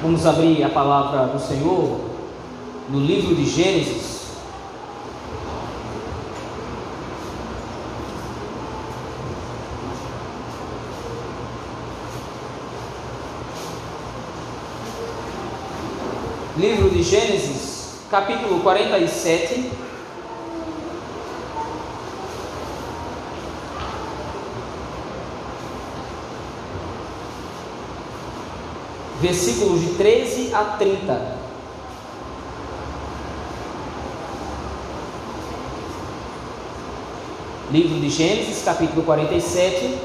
Vamos abrir a palavra do Senhor no livro de Gênesis. Livro de Gênesis, capítulo 47. Versículos de 13 a 30. Livro de Gênesis, capítulo 47,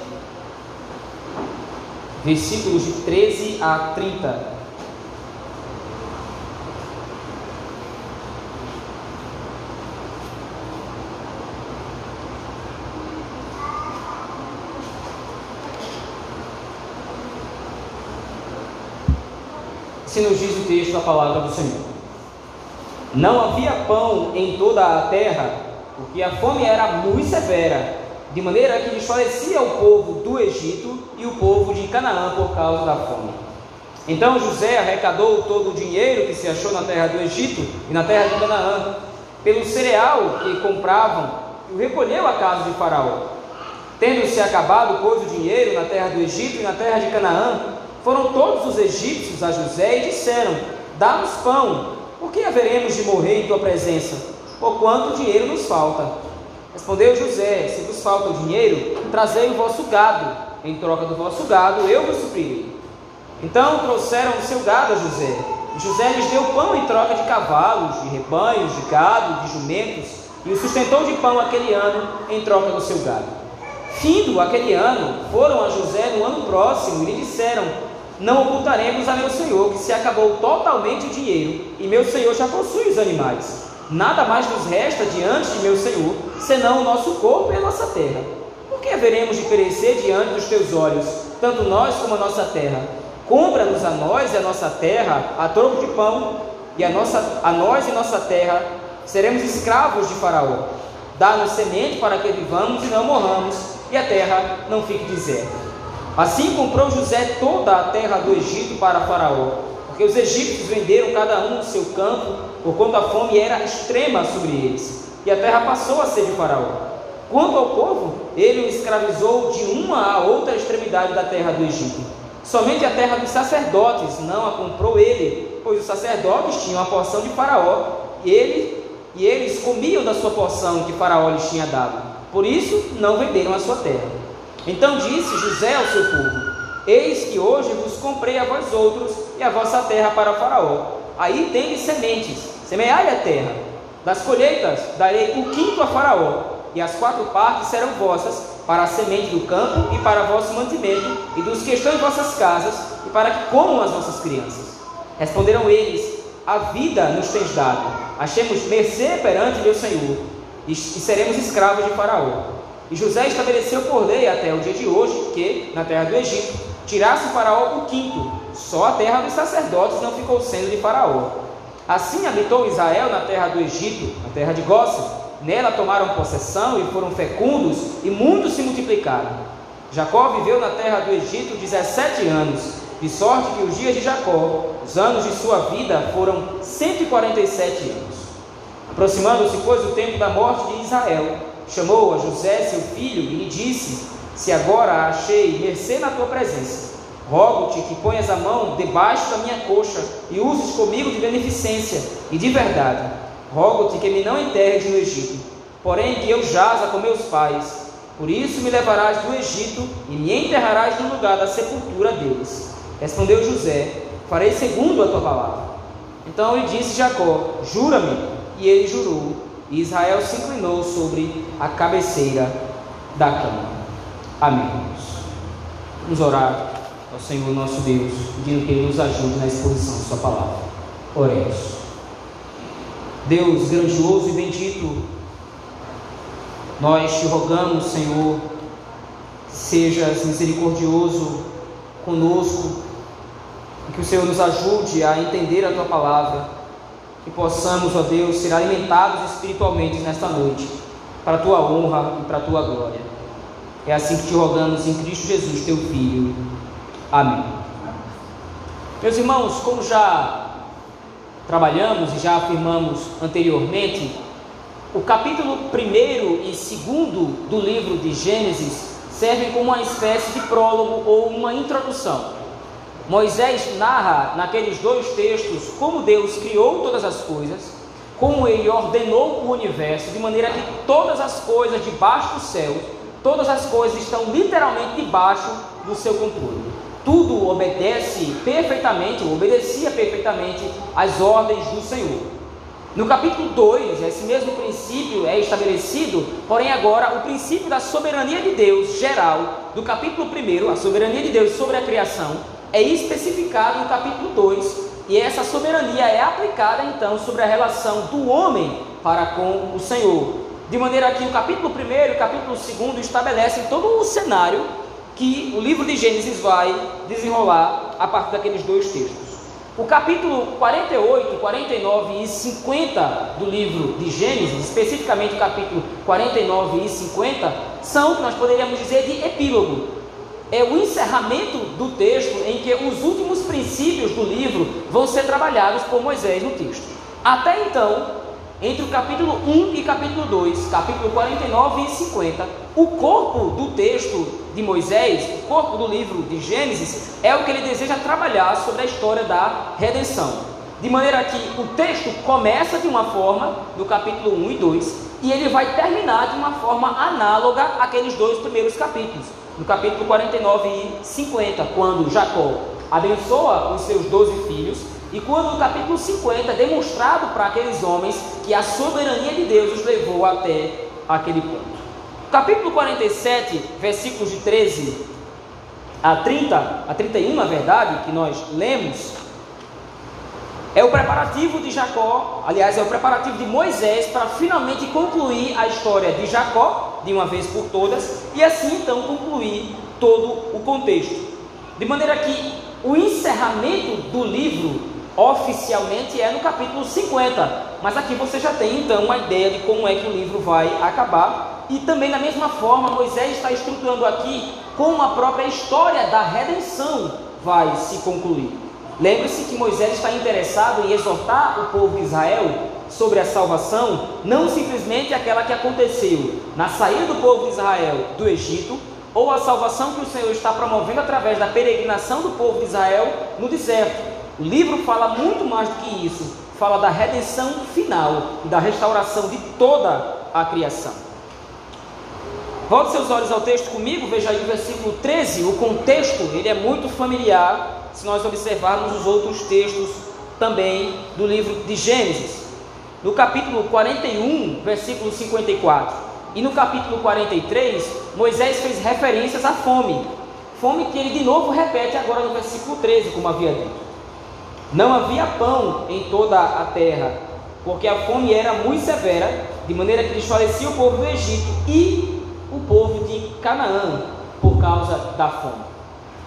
versículos de 13 a 30. Se nos diz o texto a palavra do Senhor. Não havia pão em toda a terra, porque a fome era muito severa, de maneira que desfalecia o povo do Egito e o povo de Canaã por causa da fome. Então José arrecadou todo o dinheiro que se achou na terra do Egito e na terra de Canaã, pelo cereal que compravam, e o recolheu à casa de Faraó. Tendo-se acabado, pois, o dinheiro na terra do Egito e na terra de Canaã, foram todos os egípcios a José e disseram: Dá-nos pão, por que haveremos de morrer em tua presença? Porquanto o dinheiro nos falta. Respondeu José: Se vos falta o dinheiro, trazei o vosso gado. Em troca do vosso gado, eu vos suprirei. Então trouxeram o seu gado a José. E José lhes deu pão em troca de cavalos, de rebanhos, de gado, de jumentos, e o sustentou de pão aquele ano em troca do seu gado. Findo aquele ano, foram a José no ano próximo e lhe disseram: não ocultaremos a meu senhor que se acabou totalmente o dinheiro e meu senhor já possui os animais. Nada mais nos resta diante de meu senhor senão o nosso corpo e a nossa terra. Por que haveremos de perecer diante dos teus olhos, tanto nós como a nossa terra? Compra-nos a nós e a nossa terra a troco de pão, e a, nossa, a nós e nossa terra seremos escravos de Faraó. Dá-nos semente para que vivamos e não morramos, e a terra não fique deserta. Assim comprou José toda a terra do Egito para Faraó, porque os egípcios venderam cada um o seu campo, porquanto a fome era extrema sobre eles, e a terra passou a ser de Faraó. Quanto ao povo, ele o escravizou de uma a outra extremidade da terra do Egito. Somente a terra dos sacerdotes não a comprou ele, pois os sacerdotes tinham a porção de Faraó, e, ele, e eles comiam da sua porção que Faraó lhes tinha dado. Por isso, não venderam a sua terra. Então disse José ao seu povo: Eis que hoje vos comprei a vós outros e a vossa terra para Faraó. Aí tendes sementes, semeai a terra. Das colheitas darei o quinto a Faraó, e as quatro partes serão vossas, para a semente do campo e para vosso mantimento, e dos que estão em vossas casas, e para que comam as vossas crianças. Responderam eles: A vida nos tens dado, achemos mercê perante meu Senhor, e seremos escravos de Faraó. E José estabeleceu por lei até o dia de hoje que, na terra do Egito, tirasse Faraó o quinto, só a terra dos sacerdotes não ficou sendo de Faraó. Assim habitou Israel na terra do Egito, na terra de Gósen. Nela tomaram possessão e foram fecundos, e muitos se multiplicaram. Jacó viveu na terra do Egito 17 anos, de sorte que os dias de Jacó, os anos de sua vida, foram 147 anos. Aproximando-se, pois, o tempo da morte de Israel, chamou a José, seu filho, e lhe disse: Se agora achei mercê na tua presença, rogo-te que ponhas a mão debaixo da minha coxa e uses comigo de beneficência e de verdade. Rogo-te que me não enterres no Egito, porém que eu jaza com meus pais. Por isso me levarás do Egito e me enterrarás no lugar da sepultura deles. Respondeu José: Farei segundo a tua palavra. Então lhe disse Jacó: Jura-me. E ele jurou. E Israel se inclinou sobre a cabeceira da cama. Amém. Vamos orar ao Senhor nosso Deus, pedindo que Ele nos ajude na exposição de Sua palavra. Oremos. Deus grandioso e bendito, nós te rogamos, Senhor, sejas misericordioso conosco, e que o Senhor nos ajude a entender a tua palavra que possamos, ó Deus, ser alimentados espiritualmente nesta noite, para a tua honra e para a tua glória. É assim que te rogamos em Cristo Jesus, teu Filho. Amém. Meus irmãos, como já trabalhamos e já afirmamos anteriormente, o capítulo 1 e 2 do livro de Gênesis servem como uma espécie de prólogo ou uma introdução. Moisés narra naqueles dois textos como Deus criou todas as coisas, como ele ordenou o universo, de maneira que todas as coisas debaixo do céu, todas as coisas estão literalmente debaixo do seu controle tudo obedece perfeitamente, obedecia perfeitamente às ordens do Senhor. No capítulo 2, esse mesmo princípio é estabelecido, porém agora o princípio da soberania de Deus geral, do capítulo 1, a soberania de Deus sobre a criação, é especificado no capítulo 2, e essa soberania é aplicada então sobre a relação do homem para com o Senhor. De maneira que o capítulo 1 e o capítulo 2 estabelecem todo o cenário que o livro de Gênesis vai desenrolar a partir daqueles dois textos. O capítulo 48, 49 e 50 do livro de Gênesis, especificamente o capítulo 49 e 50, são o que nós poderíamos dizer de epílogo. É o encerramento do texto em que os últimos princípios do livro vão ser trabalhados por Moisés no texto. Até então, entre o capítulo 1 e capítulo 2, capítulo 49 e 50, o corpo do texto de Moisés, o corpo do livro de Gênesis, é o que ele deseja trabalhar sobre a história da redenção. De maneira que o texto começa de uma forma, no capítulo 1 e 2, e ele vai terminar de uma forma análoga àqueles dois primeiros capítulos, no capítulo 49 e 50, quando Jacó abençoa os seus doze filhos e quando no capítulo 50 é demonstrado para aqueles homens que a soberania de Deus os levou até aquele ponto. Capítulo 47, versículos de 13 a 30, a 31, na verdade, que nós lemos, é o preparativo de Jacó, aliás, é o preparativo de Moisés para finalmente concluir a história de Jacó, de uma vez por todas, e assim então concluir todo o contexto. De maneira que o encerramento do livro oficialmente é no capítulo 50, mas aqui você já tem então uma ideia de como é que o livro vai acabar. E também da mesma forma, Moisés está estruturando aqui como a própria história da redenção vai se concluir. Lembre-se que Moisés está interessado em exortar o povo de Israel sobre a salvação, não simplesmente aquela que aconteceu na saída do povo de Israel do Egito, ou a salvação que o Senhor está promovendo através da peregrinação do povo de Israel no deserto o livro fala muito mais do que isso, fala da redenção final e da restauração de toda a criação. Volte seus olhos ao texto comigo, veja aí o versículo 13. O contexto ele é muito familiar se nós observarmos os outros textos também do livro de Gênesis. No capítulo 41, versículo 54, e no capítulo 43, Moisés fez referências à fome. Fome que ele de novo repete agora no versículo 13, como havia dito. Não havia pão em toda a terra, porque a fome era muito severa, de maneira que desfalecia o povo do Egito e o povo de Canaã por causa da fome.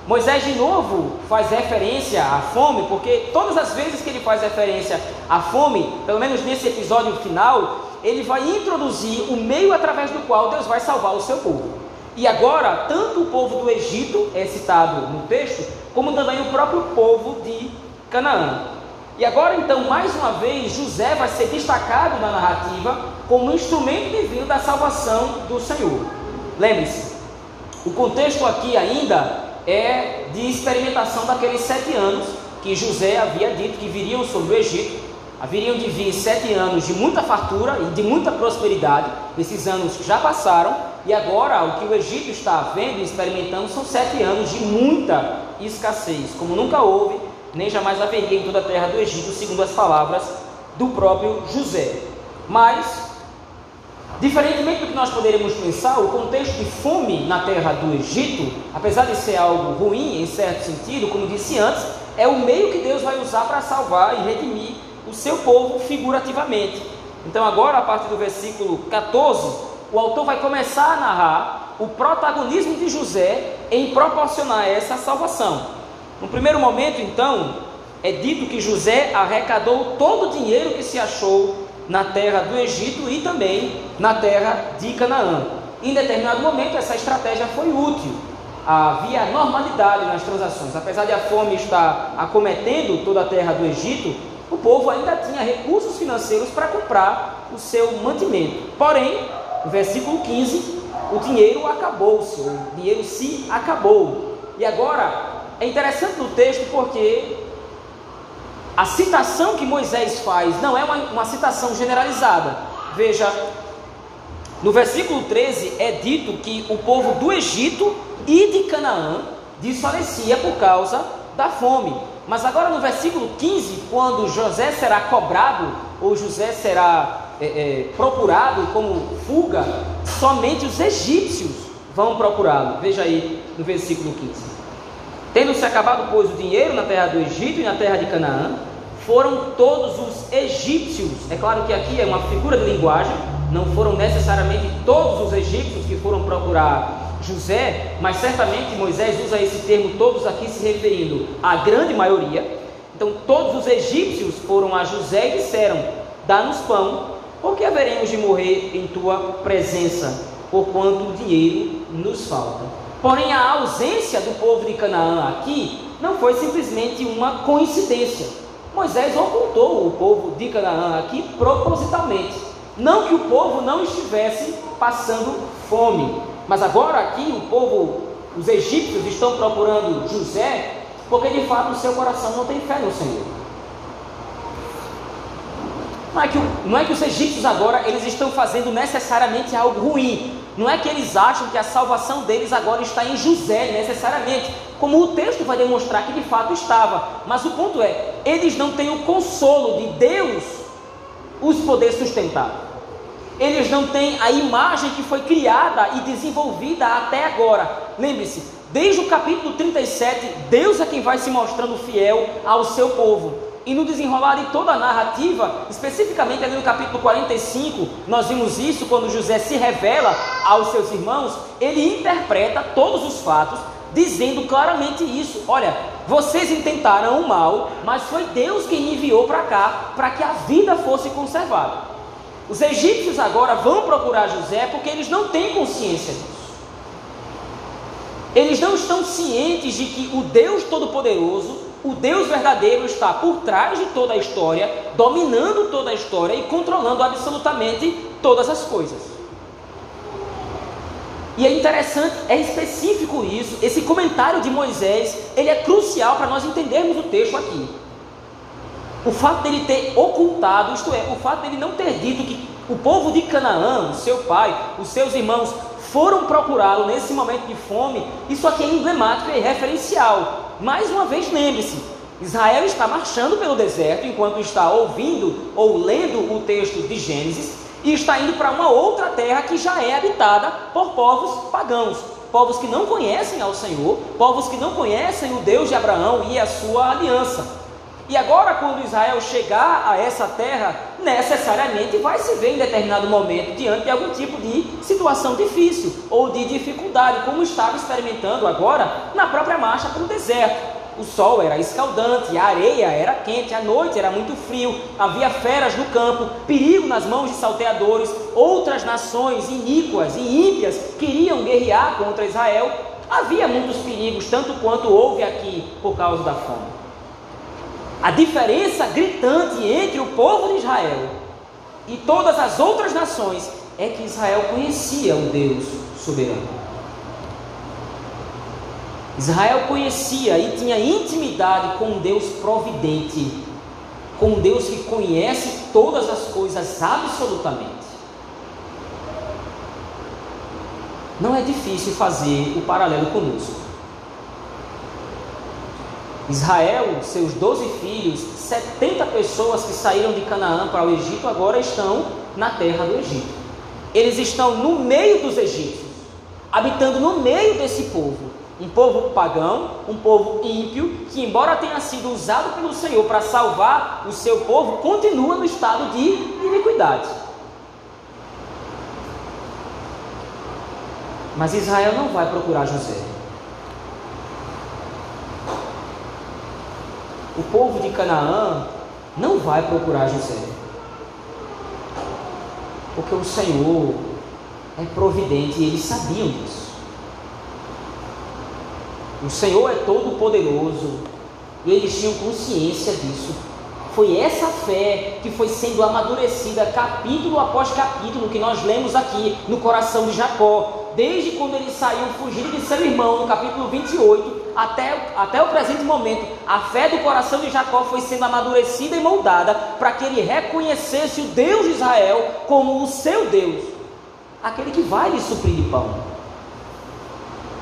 Moisés de novo faz referência à fome, porque todas as vezes que ele faz referência à fome, pelo menos nesse episódio final, ele vai introduzir o meio através do qual Deus vai salvar o seu povo. E agora, tanto o povo do Egito é citado no texto, como também o próprio povo de Canaã. E agora então, mais uma vez, José vai ser destacado na narrativa como instrumento divino da salvação do Senhor. Lembre-se, o contexto aqui ainda é de experimentação daqueles sete anos que José havia dito que viriam sobre o Egito. Haveriam de vir sete anos de muita fartura e de muita prosperidade. Esses anos já passaram e agora o que o Egito está vendo e experimentando são sete anos de muita escassez, como nunca houve nem jamais haveria em toda a terra do Egito, segundo as palavras do próprio José. Mas, diferentemente do que nós poderíamos pensar, o contexto de fome na terra do Egito, apesar de ser algo ruim em certo sentido, como disse antes, é o meio que Deus vai usar para salvar e redimir o seu povo figurativamente. Então, agora, a partir do versículo 14, o autor vai começar a narrar o protagonismo de José em proporcionar essa salvação. No primeiro momento, então, é dito que José arrecadou todo o dinheiro que se achou na terra do Egito e também na terra de Canaã. Em determinado momento, essa estratégia foi útil. havia normalidade nas transações. Apesar de a fome estar acometendo toda a terra do Egito, o povo ainda tinha recursos financeiros para comprar o seu mantimento. Porém, no versículo 15, o dinheiro acabou-se, o dinheiro se acabou. E agora, é interessante no texto porque a citação que Moisés faz não é uma, uma citação generalizada. Veja, no versículo 13 é dito que o povo do Egito e de Canaã desfalecia por causa da fome. Mas agora no versículo 15, quando José será cobrado, ou José será é, é, procurado como fuga, somente os egípcios vão procurá-lo. Veja aí no versículo 15. Tendo-se acabado, pois, o dinheiro na terra do Egito e na terra de Canaã, foram todos os egípcios. É claro que aqui é uma figura de linguagem, não foram necessariamente todos os egípcios que foram procurar José, mas certamente Moisés usa esse termo todos aqui se referindo à grande maioria. Então todos os egípcios foram a José e disseram: Dá-nos pão, porque haveremos de morrer em tua presença, porquanto o dinheiro nos falta. Porém, a ausência do povo de Canaã aqui não foi simplesmente uma coincidência. Moisés ocultou o povo de Canaã aqui propositalmente. Não que o povo não estivesse passando fome, mas agora aqui o povo, os egípcios estão procurando José, porque de fato o seu coração não tem fé no Senhor. Não é, que, não é que os egípcios agora eles estão fazendo necessariamente algo ruim. Não é que eles acham que a salvação deles agora está em José necessariamente, como o texto vai demonstrar que de fato estava. Mas o ponto é, eles não têm o consolo de Deus os poder sustentar eles não têm a imagem que foi criada e desenvolvida até agora. Lembre-se, desde o capítulo 37, Deus é quem vai se mostrando fiel ao seu povo. E no desenrolar de toda a narrativa, especificamente ali no capítulo 45, nós vimos isso quando José se revela aos seus irmãos, ele interpreta todos os fatos, dizendo claramente isso: olha, vocês intentaram o mal, mas foi Deus quem enviou para cá para que a vida fosse conservada. Os egípcios agora vão procurar José porque eles não têm consciência disso. Eles não estão cientes de que o Deus Todo-Poderoso, o Deus verdadeiro, está por trás de toda a história, dominando toda a história e controlando absolutamente todas as coisas. E é interessante, é específico isso. Esse comentário de Moisés, ele é crucial para nós entendermos o texto aqui. O fato dele ter ocultado, isto é, o fato dele não ter dito que o povo de Canaã, o seu pai, os seus irmãos, foram procurá-lo nesse momento de fome, isso aqui é emblemático e referencial. Mais uma vez, lembre-se: Israel está marchando pelo deserto enquanto está ouvindo ou lendo o texto de Gênesis e está indo para uma outra terra que já é habitada por povos pagãos, povos que não conhecem ao Senhor, povos que não conhecem o Deus de Abraão e a sua aliança. E agora, quando Israel chegar a essa terra, necessariamente vai se ver em determinado momento diante de algum tipo de situação difícil ou de dificuldade, como estava experimentando agora na própria marcha pelo deserto. O sol era escaldante, a areia era quente, a noite era muito frio, havia feras no campo, perigo nas mãos de salteadores, outras nações iníquas e ímpias queriam guerrear contra Israel. Havia muitos perigos, tanto quanto houve aqui por causa da fome. A diferença gritante entre o povo de Israel e todas as outras nações é que Israel conhecia o Deus soberano. Israel conhecia e tinha intimidade com um Deus providente, com um Deus que conhece todas as coisas absolutamente. Não é difícil fazer o paralelo conosco. Israel, seus doze filhos, 70 pessoas que saíram de Canaã para o Egito agora estão na terra do Egito. Eles estão no meio dos egípcios, habitando no meio desse povo. Um povo pagão, um povo ímpio, que, embora tenha sido usado pelo Senhor para salvar o seu povo, continua no estado de iniquidade. Mas Israel não vai procurar José. O povo de Canaã não vai procurar José. Porque o Senhor é providente e eles sabiam disso. O Senhor é todo poderoso e eles tinham consciência disso. Foi essa fé que foi sendo amadurecida capítulo após capítulo que nós lemos aqui no coração de Jacó, desde quando ele saiu fugindo de seu irmão, no capítulo 28, até, até o presente momento. A fé do coração de Jacó foi sendo amadurecida e moldada para que ele reconhecesse o Deus de Israel como o seu Deus, aquele que vai lhe suprir de pão.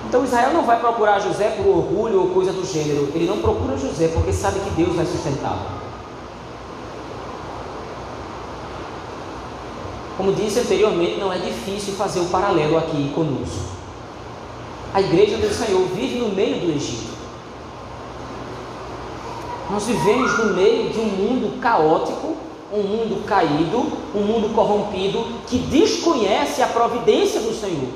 Então Israel não vai procurar José por orgulho ou coisa do gênero. Ele não procura José porque sabe que Deus vai sustentá-lo. Como disse anteriormente, não é difícil fazer o paralelo aqui conosco. A igreja do Senhor vive no meio do Egito. Nós vivemos no meio de um mundo caótico, um mundo caído, um mundo corrompido que desconhece a providência do Senhor.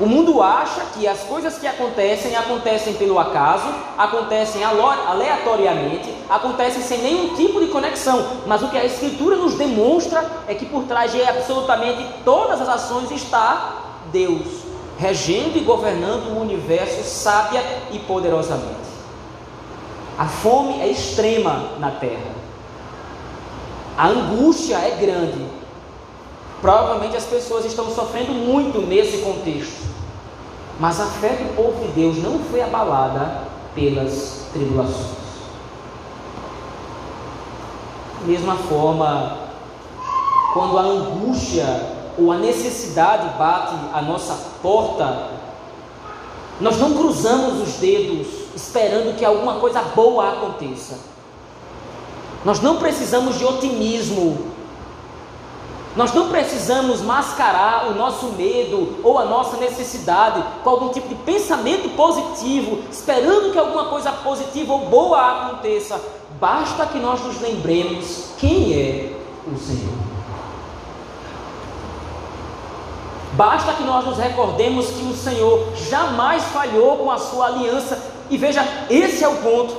O mundo acha que as coisas que acontecem acontecem pelo acaso, acontecem aleatoriamente, acontecem sem nenhum tipo de conexão. Mas o que a Escritura nos demonstra é que por trás de absolutamente todas as ações está Deus, regendo e governando o universo sábia e poderosamente. A fome é extrema na terra, a angústia é grande. Provavelmente as pessoas estão sofrendo muito nesse contexto. Mas a fé do povo de Deus não foi abalada pelas tribulações. Da mesma forma, quando a angústia ou a necessidade bate à nossa porta, nós não cruzamos os dedos esperando que alguma coisa boa aconteça. Nós não precisamos de otimismo nós não precisamos mascarar o nosso medo ou a nossa necessidade com algum tipo de pensamento positivo, esperando que alguma coisa positiva ou boa aconteça. Basta que nós nos lembremos quem é o Senhor. Basta que nós nos recordemos que o Senhor jamais falhou com a sua aliança. E veja, esse é o ponto.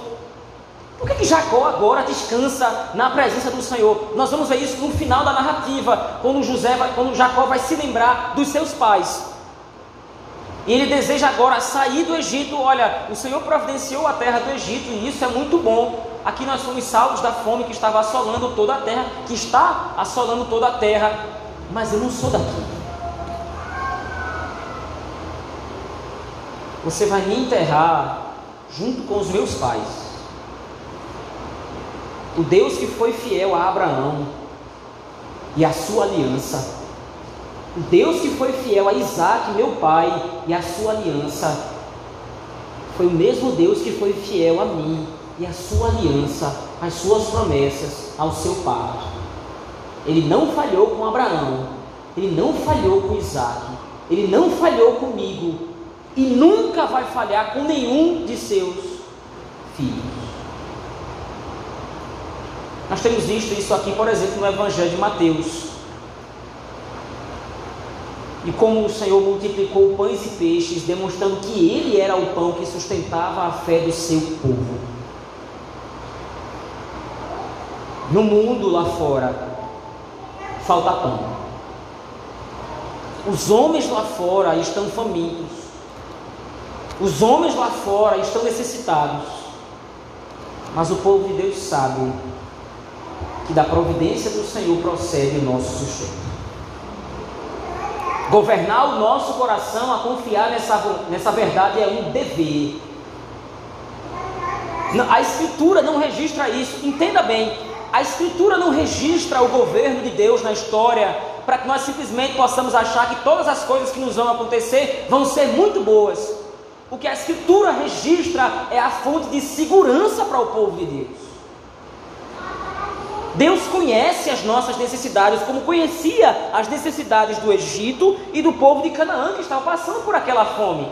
Por que, que Jacó agora descansa na presença do Senhor? Nós vamos ver isso no final da narrativa, quando José vai, quando Jacó vai se lembrar dos seus pais. E ele deseja agora sair do Egito. Olha, o Senhor providenciou a terra do Egito e isso é muito bom. Aqui nós fomos salvos da fome que estava assolando toda a terra, que está assolando toda a terra. Mas eu não sou daqui. Você vai me enterrar junto com os meus pais. O Deus que foi fiel a Abraão e a sua aliança. O Deus que foi fiel a Isaac, meu pai, e a sua aliança. Foi o mesmo Deus que foi fiel a mim e a sua aliança, as suas promessas ao seu pai. Ele não falhou com Abraão, ele não falhou com Isaac, ele não falhou comigo e nunca vai falhar com nenhum de seus filhos. Nós temos visto isso aqui, por exemplo, no Evangelho de Mateus. E como o Senhor multiplicou pães e peixes, demonstrando que Ele era o pão que sustentava a fé do seu povo. No mundo lá fora, falta pão. Os homens lá fora estão famintos. Os homens lá fora estão necessitados. Mas o povo de Deus sabe que da providência do Senhor procede o nosso sustento. Governar o nosso coração a confiar nessa, nessa verdade é um dever. A Escritura não registra isso, entenda bem. A Escritura não registra o governo de Deus na história para que nós simplesmente possamos achar que todas as coisas que nos vão acontecer vão ser muito boas. O que a Escritura registra é a fonte de segurança para o povo de Deus. Deus conhece as nossas necessidades, como conhecia as necessidades do Egito e do povo de Canaã que estava passando por aquela fome.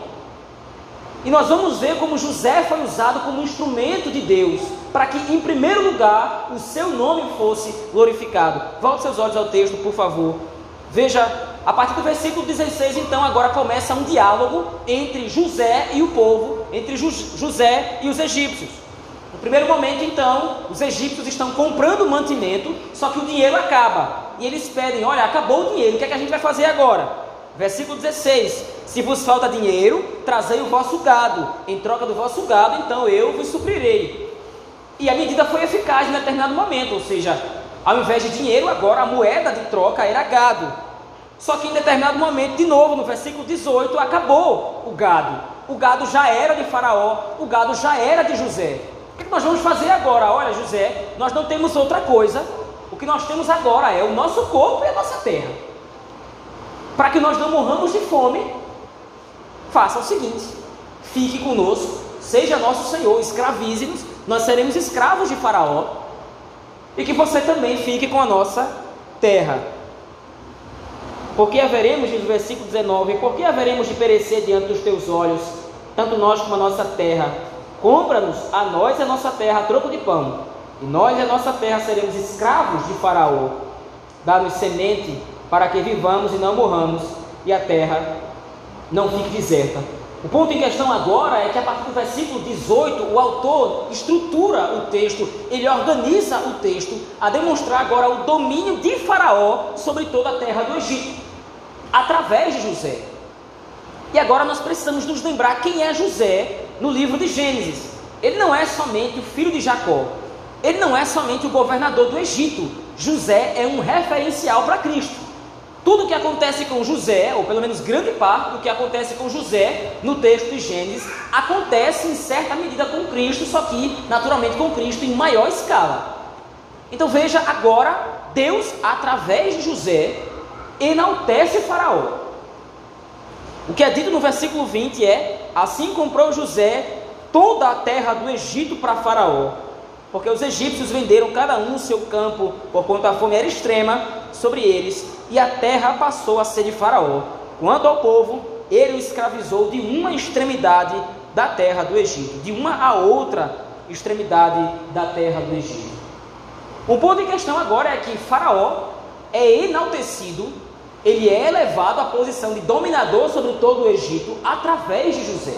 E nós vamos ver como José foi usado como instrumento de Deus, para que, em primeiro lugar, o seu nome fosse glorificado. Volte seus olhos ao texto, por favor. Veja, a partir do versículo 16, então, agora começa um diálogo entre José e o povo, entre José e os egípcios. No primeiro momento, então, os egípcios estão comprando mantimento, só que o dinheiro acaba. E eles pedem: Olha, acabou o dinheiro, o que, é que a gente vai fazer agora? Versículo 16: Se vos falta dinheiro, trazei o vosso gado. Em troca do vosso gado, então eu vos suprirei. E a medida foi eficaz em determinado momento, ou seja, ao invés de dinheiro, agora a moeda de troca era gado. Só que em determinado momento, de novo, no versículo 18, acabou o gado. O gado já era de Faraó, o gado já era de José. O que nós vamos fazer agora? Olha, José, nós não temos outra coisa. O que nós temos agora é o nosso corpo e a nossa terra. Para que nós não morramos de fome, faça o seguinte: fique conosco, seja nosso Senhor, escravize-nos, nós seremos escravos de Faraó, e que você também fique com a nossa terra. Porque haveremos, diz o versículo 19, porque haveremos de perecer diante dos teus olhos, tanto nós como a nossa terra. Compra-nos a nós e a nossa terra a troco de pão, e nós e a nossa terra seremos escravos de Faraó. Dá-nos semente para que vivamos e não morramos, e a terra não fique deserta. O ponto em questão agora é que a partir do versículo 18, o autor estrutura o texto, ele organiza o texto a demonstrar agora o domínio de Faraó sobre toda a terra do Egito, através de José. E agora nós precisamos nos lembrar quem é José no livro de Gênesis. Ele não é somente o filho de Jacó, ele não é somente o governador do Egito. José é um referencial para Cristo. Tudo o que acontece com José, ou pelo menos grande parte do que acontece com José no texto de Gênesis, acontece em certa medida com Cristo, só que naturalmente com Cristo em maior escala. Então veja agora, Deus, através de José, enaltece Faraó. O que é dito no versículo 20 é: Assim comprou José toda a terra do Egito para Faraó, porque os egípcios venderam cada um o seu campo, porquanto a fome era extrema sobre eles, e a terra passou a ser de Faraó. Quanto ao povo, ele o escravizou de uma extremidade da terra do Egito, de uma a outra extremidade da terra do Egito. O ponto em questão agora é que Faraó é enaltecido, ele é elevado à posição de dominador sobre todo o Egito através de José.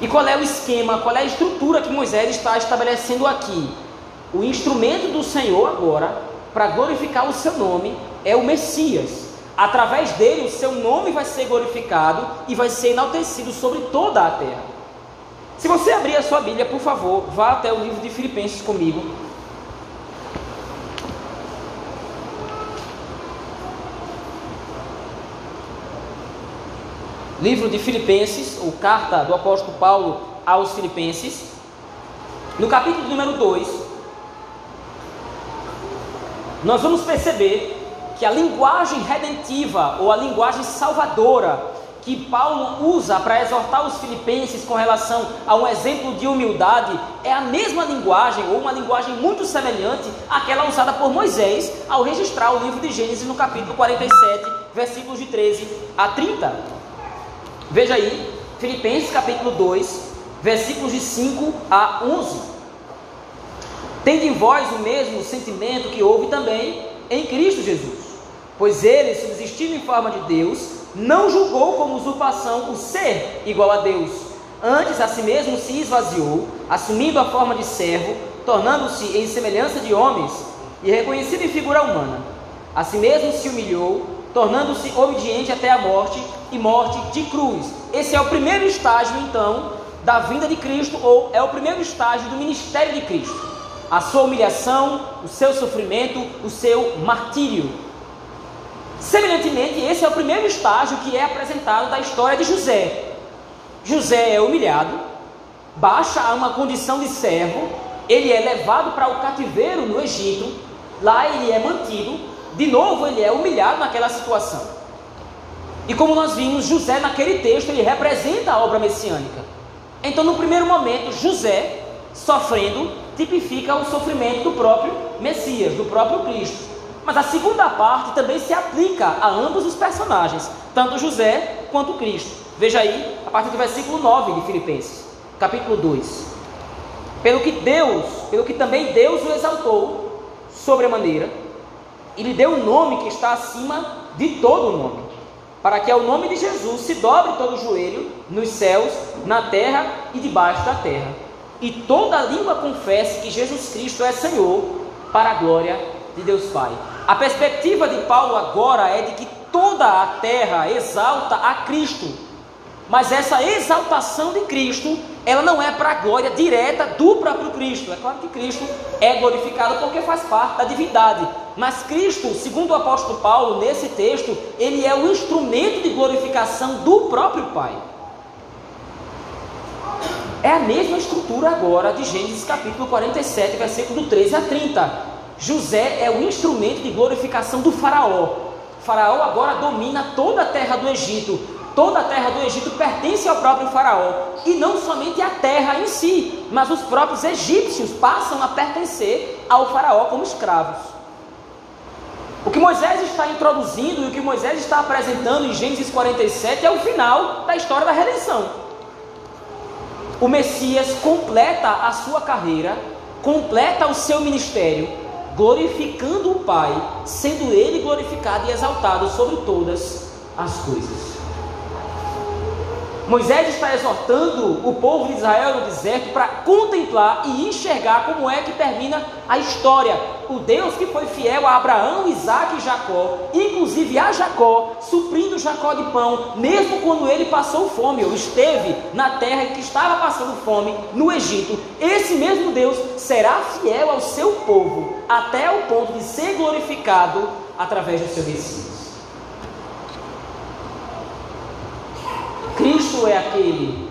E qual é o esquema, qual é a estrutura que Moisés está estabelecendo aqui? O instrumento do Senhor agora, para glorificar o seu nome, é o Messias. Através dele, o seu nome vai ser glorificado e vai ser enaltecido sobre toda a terra. Se você abrir a sua Bíblia, por favor, vá até o livro de Filipenses comigo. Livro de Filipenses, ou carta do apóstolo Paulo aos Filipenses, no capítulo número 2, nós vamos perceber que a linguagem redentiva ou a linguagem salvadora que Paulo usa para exortar os filipenses com relação a um exemplo de humildade é a mesma linguagem ou uma linguagem muito semelhante àquela usada por Moisés ao registrar o livro de Gênesis no capítulo 47, versículos de 13 a 30. Veja aí, Filipenses capítulo 2, versículos de 5 a 11. Tende em vós o mesmo sentimento que houve também em Cristo Jesus Pois ele, subsistindo em forma de Deus, não julgou como usurpação o ser igual a Deus. Antes, a si mesmo se esvaziou, assumindo a forma de servo, tornando-se em semelhança de homens e reconhecido em figura humana. A si mesmo se humilhou, tornando-se obediente até a morte e morte de cruz. Esse é o primeiro estágio, então, da vinda de Cristo, ou é o primeiro estágio do ministério de Cristo. A sua humilhação, o seu sofrimento, o seu martírio. Semelhantemente, esse é o primeiro estágio que é apresentado da história de José. José é humilhado, baixa a uma condição de servo, ele é levado para o cativeiro no Egito, lá ele é mantido, de novo ele é humilhado naquela situação. E como nós vimos, José naquele texto ele representa a obra messiânica. Então, no primeiro momento, José sofrendo tipifica o sofrimento do próprio Messias, do próprio Cristo. Mas a segunda parte também se aplica a ambos os personagens, tanto José quanto Cristo. Veja aí, a partir do versículo 9 de Filipenses, capítulo 2. Pelo que Deus, pelo que também Deus o exaltou sobremaneira, e lhe deu um nome que está acima de todo o nome, para que ao nome de Jesus se dobre todo o joelho nos céus, na terra e debaixo da terra, e toda língua confesse que Jesus Cristo é Senhor, para a glória de Deus Pai. A perspectiva de Paulo agora é de que toda a terra exalta a Cristo. Mas essa exaltação de Cristo, ela não é para a glória direta do próprio Cristo. É claro que Cristo é glorificado porque faz parte da divindade. Mas Cristo, segundo o apóstolo Paulo, nesse texto, ele é o instrumento de glorificação do próprio Pai. É a mesma estrutura agora de Gênesis capítulo 47, versículo 13 a 30. José é o instrumento de glorificação do Faraó. O faraó agora domina toda a terra do Egito. Toda a terra do Egito pertence ao próprio Faraó. E não somente a terra em si, mas os próprios egípcios passam a pertencer ao Faraó como escravos. O que Moisés está introduzindo e o que Moisés está apresentando em Gênesis 47 é o final da história da redenção o Messias completa a sua carreira, completa o seu ministério, glorificando o Pai, sendo ele glorificado e exaltado sobre todas as coisas. Moisés está exortando o povo de Israel no deserto para contemplar e enxergar como é que termina a história. O Deus que foi fiel a Abraão, Isaac e Jacó, inclusive a Jacó, suprindo Jacó de pão, mesmo quando ele passou fome, ou esteve na terra que estava passando fome, no Egito. Esse mesmo Deus será fiel ao seu povo, até o ponto de ser glorificado através do seu Messias. Cristo é aquele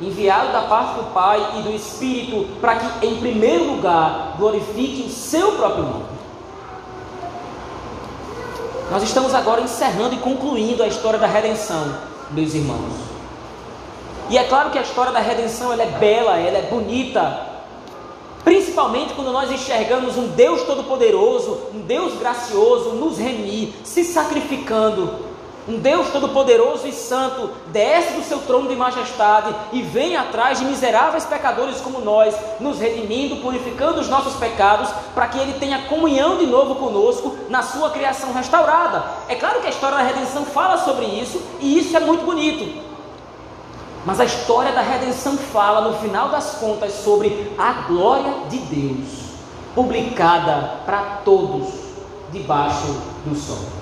enviado da parte do Pai e do Espírito para que, em primeiro lugar, glorifique o seu próprio nome. Nós estamos agora encerrando e concluindo a história da redenção, meus irmãos. E é claro que a história da redenção ela é bela, ela é bonita, principalmente quando nós enxergamos um Deus todo-poderoso, um Deus gracioso nos remir, se sacrificando um Deus todo-poderoso e santo desce do seu trono de majestade e vem atrás de miseráveis pecadores como nós, nos redimindo, purificando os nossos pecados, para que Ele tenha comunhão de novo conosco na sua criação restaurada. É claro que a história da redenção fala sobre isso e isso é muito bonito. Mas a história da redenção fala, no final das contas, sobre a glória de Deus, publicada para todos debaixo do sol.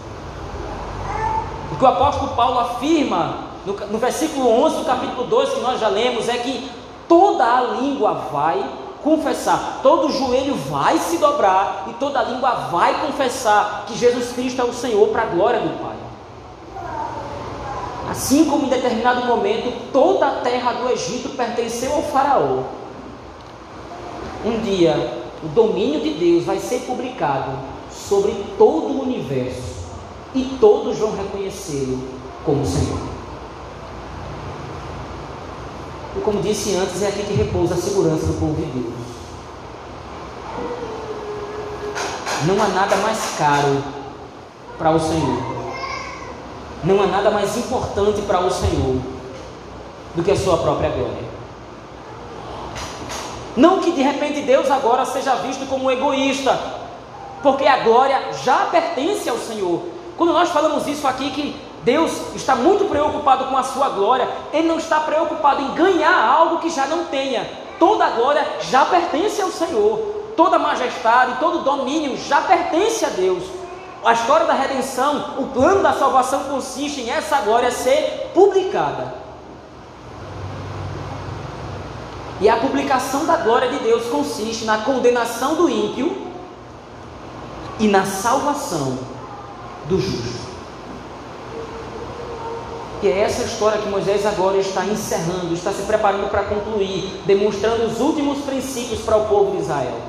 O que o apóstolo Paulo afirma no, no versículo 11 do capítulo 2 que nós já lemos é que toda a língua vai confessar, todo joelho vai se dobrar e toda a língua vai confessar que Jesus Cristo é o Senhor para a glória do Pai. Assim como em determinado momento toda a terra do Egito pertenceu ao Faraó, um dia o domínio de Deus vai ser publicado sobre todo o universo e todos vão reconhecê-lo como Senhor. E como disse antes, é aqui que repousa a segurança do povo de Deus. Não há nada mais caro para o Senhor. Não há nada mais importante para o Senhor do que a sua própria glória. Não que de repente Deus agora seja visto como egoísta, porque a glória já pertence ao Senhor. Quando nós falamos isso aqui, que Deus está muito preocupado com a sua glória, Ele não está preocupado em ganhar algo que já não tenha. Toda a glória já pertence ao Senhor, toda majestade, todo domínio já pertence a Deus. A história da redenção, o plano da salvação consiste em essa glória ser publicada. E a publicação da glória de Deus consiste na condenação do ímpio e na salvação do justo. E é essa história que Moisés agora está encerrando, está se preparando para concluir, demonstrando os últimos princípios para o povo de Israel.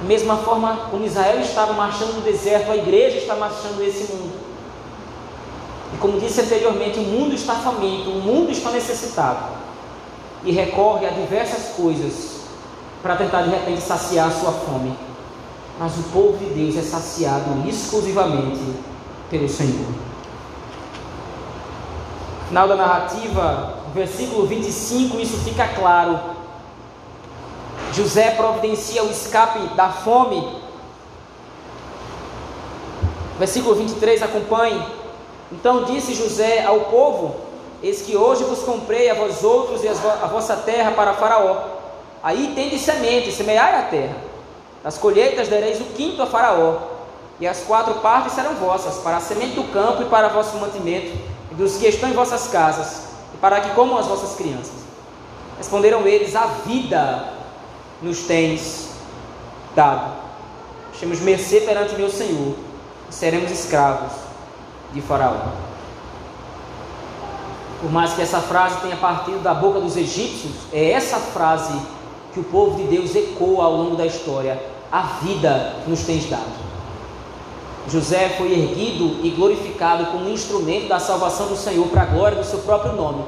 Da mesma forma como Israel estava marchando no deserto, a igreja está marchando nesse mundo. E como disse anteriormente, o mundo está faminto, o mundo está necessitado. E recorre a diversas coisas para tentar de repente saciar a sua fome mas o povo de Deus é saciado exclusivamente pelo Senhor. Final da narrativa, versículo 25, isso fica claro. José providencia o escape da fome. Versículo 23, acompanhe. Então disse José ao povo: Eis que hoje vos comprei a vós outros e a vossa terra para Faraó. Aí tende semente, semeai a terra. Das colheitas dareis o quinto a Faraó. e as quatro partes serão vossas, para a semente do campo e para vosso mantimento, e dos que estão em vossas casas, e para que comam as vossas crianças. Responderam eles: A vida nos tens dado. Temos mercê perante meu Senhor, e seremos escravos de Faraó. Por mais que essa frase tenha partido da boca dos egípcios, é essa frase que o povo de Deus ecoa ao longo da história: A vida nos tens dado. José foi erguido e glorificado como instrumento da salvação do Senhor para a glória do seu próprio nome.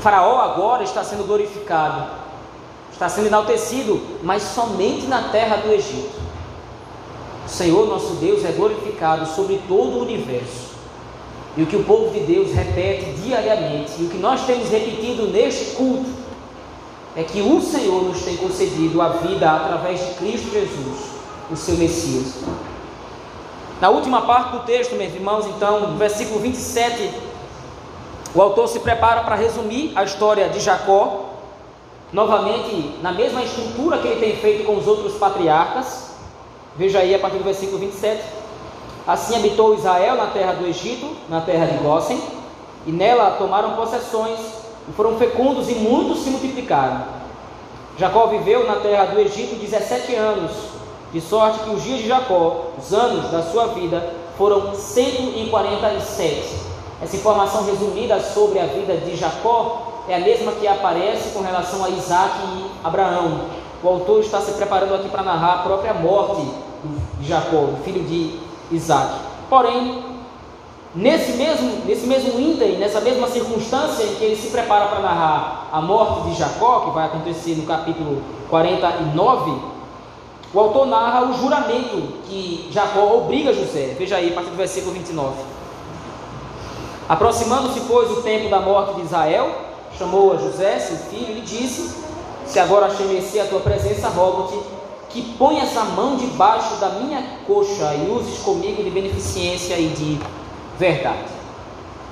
Faraó agora está sendo glorificado, está sendo enaltecido, mas somente na terra do Egito. O Senhor nosso Deus é glorificado sobre todo o universo. E o que o povo de Deus repete diariamente, e o que nós temos repetido neste culto, é que o Senhor nos tem concedido a vida através de Cristo Jesus, o seu Messias. Na última parte do texto, meus irmãos, então, no versículo 27, o autor se prepara para resumir a história de Jacó, novamente na mesma estrutura que ele tem feito com os outros patriarcas. Veja aí a partir do versículo 27. Assim habitou Israel na terra do Egito, na terra de Gósen, e nela tomaram possessões, e foram fecundos e muitos se multiplicaram. Jacó viveu na terra do Egito 17 anos de sorte que os dias de Jacó, os anos da sua vida, foram 147. Essa informação resumida sobre a vida de Jacó é a mesma que aparece com relação a Isaac e Abraão. O autor está se preparando aqui para narrar a própria morte de Jacó, filho de Isaac. Porém, nesse mesmo, nesse mesmo ínterim, nessa mesma circunstância em que ele se prepara para narrar a morte de Jacó, que vai acontecer no capítulo 49, o autor narra o juramento que Jacó obriga José. Veja aí, a partir do versículo 29. Aproximando-se, pois, o tempo da morte de Israel, chamou a José, seu filho, e lhe disse: Se agora achei a tua presença, rogo-te que ponhas a mão debaixo da minha coxa e uses comigo de beneficência e de verdade.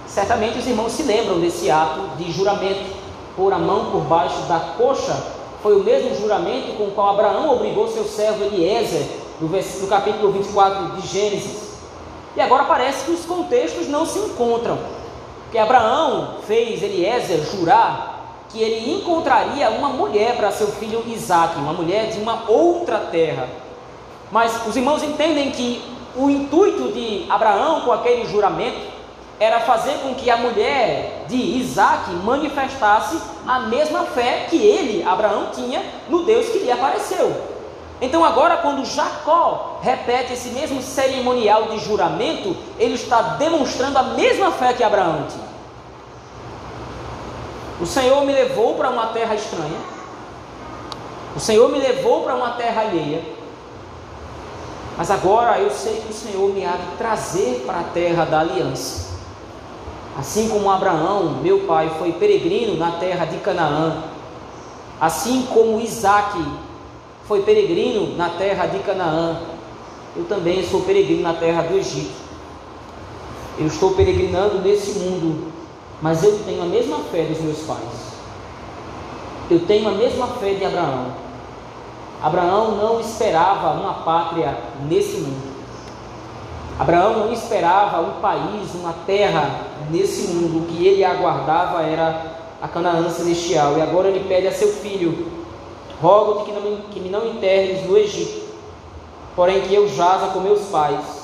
Certamente os irmãos se lembram desse ato de juramento, pôr a mão por baixo da coxa foi o mesmo juramento com o qual Abraão obrigou seu servo Eliezer, no, no capítulo 24 de Gênesis. E agora parece que os contextos não se encontram. Porque Abraão fez Eliezer jurar que ele encontraria uma mulher para seu filho Isaac, uma mulher de uma outra terra. Mas os irmãos entendem que o intuito de Abraão com aquele juramento era fazer com que a mulher de Isaac manifestasse a mesma fé que ele, Abraão, tinha no Deus que lhe apareceu. Então, agora, quando Jacó repete esse mesmo cerimonial de juramento, ele está demonstrando a mesma fé que Abraão tinha. O Senhor me levou para uma terra estranha, o Senhor me levou para uma terra alheia, mas agora eu sei que o Senhor me há de trazer para a terra da aliança. Assim como Abraão, meu pai, foi peregrino na terra de Canaã, assim como Isaac foi peregrino na terra de Canaã, eu também sou peregrino na terra do Egito. Eu estou peregrinando nesse mundo, mas eu tenho a mesma fé dos meus pais. Eu tenho a mesma fé de Abraão. Abraão não esperava uma pátria nesse mundo. Abraão não esperava um país, uma terra nesse mundo. O que ele aguardava era a Canaã celestial. E agora ele pede a seu filho: Rogo-te que, não, que me não enterres no Egito, porém que eu jaza com meus pais.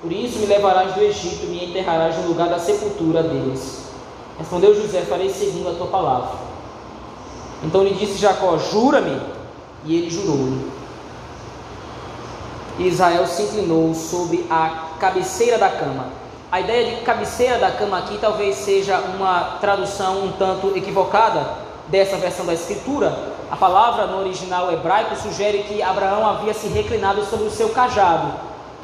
Por isso me levarás do Egito e me enterrarás no lugar da sepultura deles. Respondeu José: Farei segundo a tua palavra. Então lhe disse Jacó: Jura-me. E ele jurou-lhe. Israel se inclinou sobre a cabeceira da cama. A ideia de cabeceira da cama aqui talvez seja uma tradução um tanto equivocada dessa versão da escritura. A palavra no original hebraico sugere que Abraão havia se reclinado sobre o seu cajado.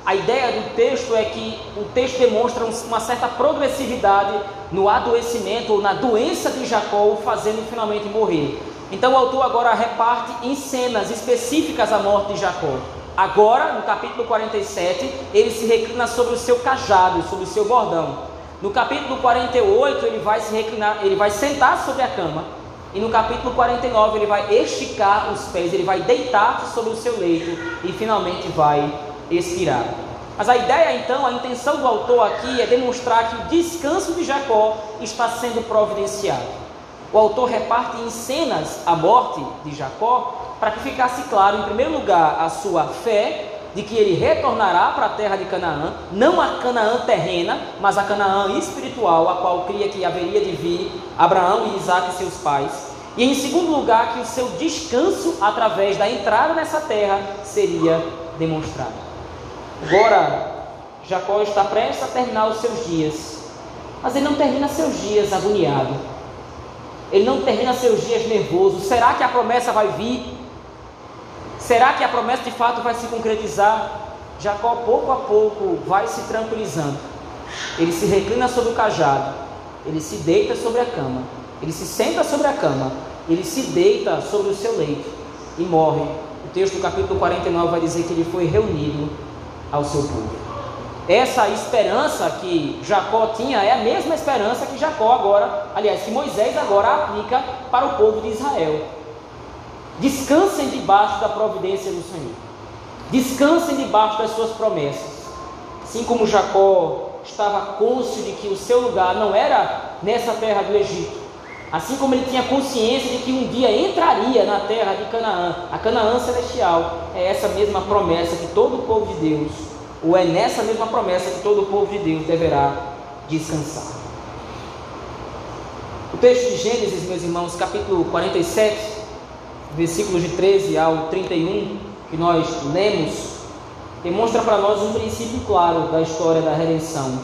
A ideia do texto é que o texto demonstra uma certa progressividade no adoecimento ou na doença de Jacó, fazendo finalmente morrer. Então o autor agora reparte em cenas específicas a morte de Jacó. Agora, no capítulo 47, ele se reclina sobre o seu cajado, sobre o seu bordão. No capítulo 48, ele vai se reclinar, ele vai sentar sobre a cama. E no capítulo 49, ele vai esticar os pés, ele vai deitar sobre o seu leito e finalmente vai expirar. Mas a ideia então, a intenção do autor aqui é demonstrar que o descanso de Jacó está sendo providenciado. O autor reparte em cenas a morte de Jacó para que ficasse claro, em primeiro lugar, a sua fé de que ele retornará para a terra de Canaã, não a Canaã terrena, mas a Canaã espiritual, a qual cria que haveria de vir Abraão e Isaac, seus pais. E em segundo lugar, que o seu descanso através da entrada nessa terra seria demonstrado. Agora, Jacó está prestes a terminar os seus dias, mas ele não termina seus dias agoniado. Ele não termina seus dias nervoso. Será que a promessa vai vir? Será que a promessa de fato vai se concretizar? Jacó, pouco a pouco, vai se tranquilizando. Ele se reclina sobre o cajado, ele se deita sobre a cama, ele se senta sobre a cama, ele se deita sobre o seu leito e morre. O texto do capítulo 49 vai dizer que ele foi reunido ao seu povo. Essa esperança que Jacó tinha é a mesma esperança que Jacó agora, aliás, que Moisés agora aplica para o povo de Israel. Descansem debaixo da providência do Senhor. Descansem debaixo das suas promessas. Assim como Jacó estava cônscio de que o seu lugar não era nessa terra do Egito, assim como ele tinha consciência de que um dia entraria na terra de Canaã, a Canaã celestial, é essa mesma promessa que todo o povo de Deus, ou é nessa mesma promessa que todo o povo de Deus deverá descansar. O texto de Gênesis, meus irmãos, capítulo 47, versículos de 13 ao 31, que nós lemos, demonstra para nós um princípio claro da história da redenção.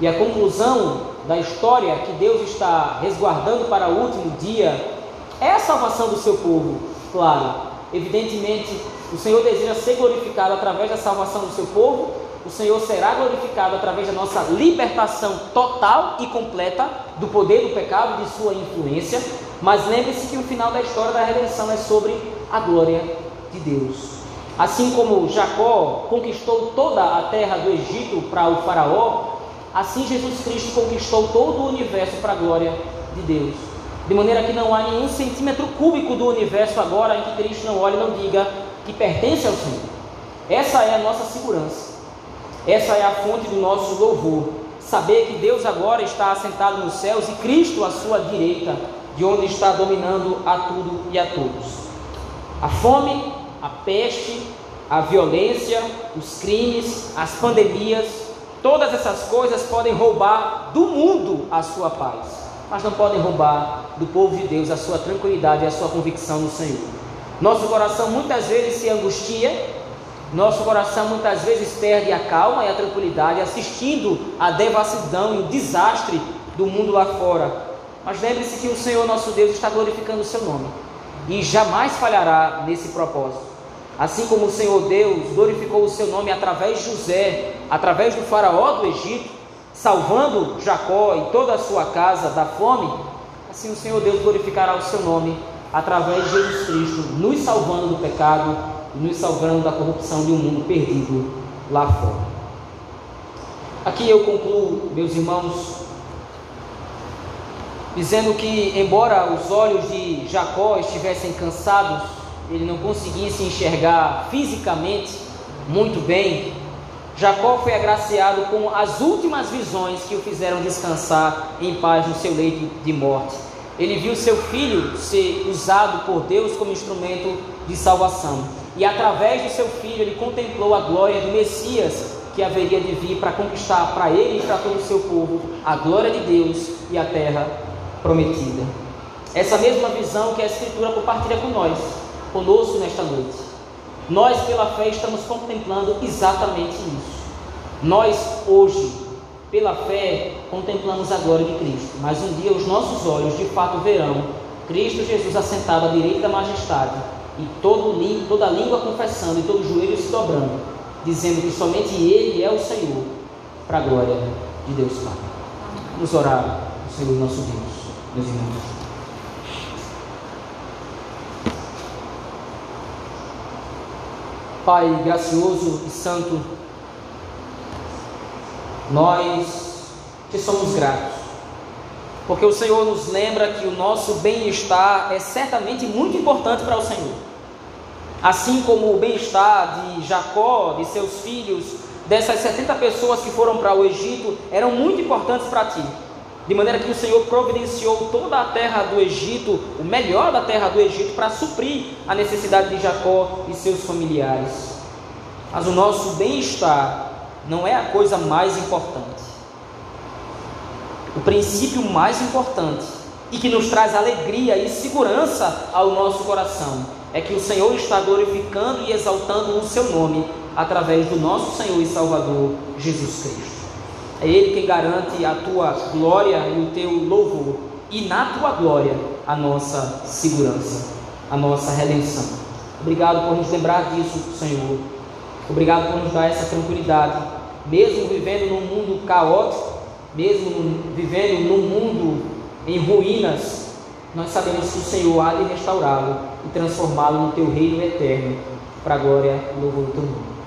E a conclusão da história que Deus está resguardando para o último dia é a salvação do seu povo. Claro, evidentemente, o Senhor deseja ser glorificado através da salvação do seu povo, o Senhor será glorificado através da nossa libertação total e completa do poder do pecado e de sua influência, mas lembre-se que o final da história da redenção é sobre a glória de Deus. Assim como Jacó conquistou toda a terra do Egito para o Faraó, assim Jesus Cristo conquistou todo o universo para a glória de Deus. De maneira que não há nenhum centímetro cúbico do universo agora em que Cristo não olhe e não diga que pertence ao Senhor. Essa é a nossa segurança. Essa é a fonte do nosso louvor. Saber que Deus agora está assentado nos céus e Cristo à sua direita de onde está dominando a tudo e a todos. A fome, a peste, a violência, os crimes, as pandemias, todas essas coisas podem roubar do mundo a sua paz, mas não podem roubar do povo de Deus a sua tranquilidade e a sua convicção no Senhor. Nosso coração muitas vezes se angustia, nosso coração muitas vezes perde a calma e a tranquilidade assistindo à devassidão e o desastre do mundo lá fora, mas lembre-se que o Senhor nosso Deus está glorificando o seu nome e jamais falhará nesse propósito. Assim como o Senhor Deus glorificou o seu nome através de José, através do faraó do Egito, salvando Jacó e toda a sua casa da fome, assim o Senhor Deus glorificará o seu nome através de Jesus Cristo, nos salvando do pecado e nos salvando da corrupção de um mundo perdido lá fora. Aqui eu concluo, meus irmãos, dizendo que, embora os olhos de Jacó estivessem cansados, ele não conseguisse enxergar fisicamente muito bem, Jacó foi agraciado com as últimas visões que o fizeram descansar em paz no seu leito de morte. Ele viu seu filho ser usado por Deus como instrumento de salvação. E através do seu filho, ele contemplou a glória do Messias que haveria de vir para conquistar para ele e para todo o seu povo a glória de Deus e a terra prometida. Essa mesma visão que a Escritura compartilha com nós, conosco nesta noite. Nós, pela fé, estamos contemplando exatamente isso. Nós, hoje, pela fé, contemplamos a glória de Cristo, mas um dia os nossos olhos de fato verão Cristo Jesus assentado à direita da majestade e todo, toda língua confessando e todo joelho se dobrando, dizendo que somente Ele é o Senhor, para a glória de Deus Pai. Vamos orar, Senhor nosso Deus meus irmãos. Pai gracioso e santo, nós te somos gratos, porque o Senhor nos lembra que o nosso bem-estar é certamente muito importante para o Senhor. Assim como o bem-estar de Jacó, de seus filhos, dessas 70 pessoas que foram para o Egito, eram muito importantes para ti. De maneira que o Senhor providenciou toda a terra do Egito, o melhor da terra do Egito, para suprir a necessidade de Jacó e seus familiares. Mas o nosso bem-estar não é a coisa mais importante. O princípio mais importante e que nos traz alegria e segurança ao nosso coração é que o Senhor está glorificando e exaltando o seu nome através do nosso Senhor e Salvador Jesus Cristo. É Ele quem garante a tua glória e o teu louvor, e na tua glória a nossa segurança, a nossa redenção. Obrigado por nos lembrar disso, Senhor. Obrigado por nos dar essa tranquilidade, mesmo vivendo num mundo caótico, mesmo vivendo num mundo em ruínas, nós sabemos que o Senhor há de restaurá-lo e transformá-lo no teu reino eterno, para a glória e louvor do teu nome.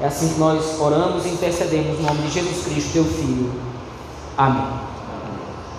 É assim que nós oramos e intercedemos no nome de Jesus Cristo, teu Filho. Amém.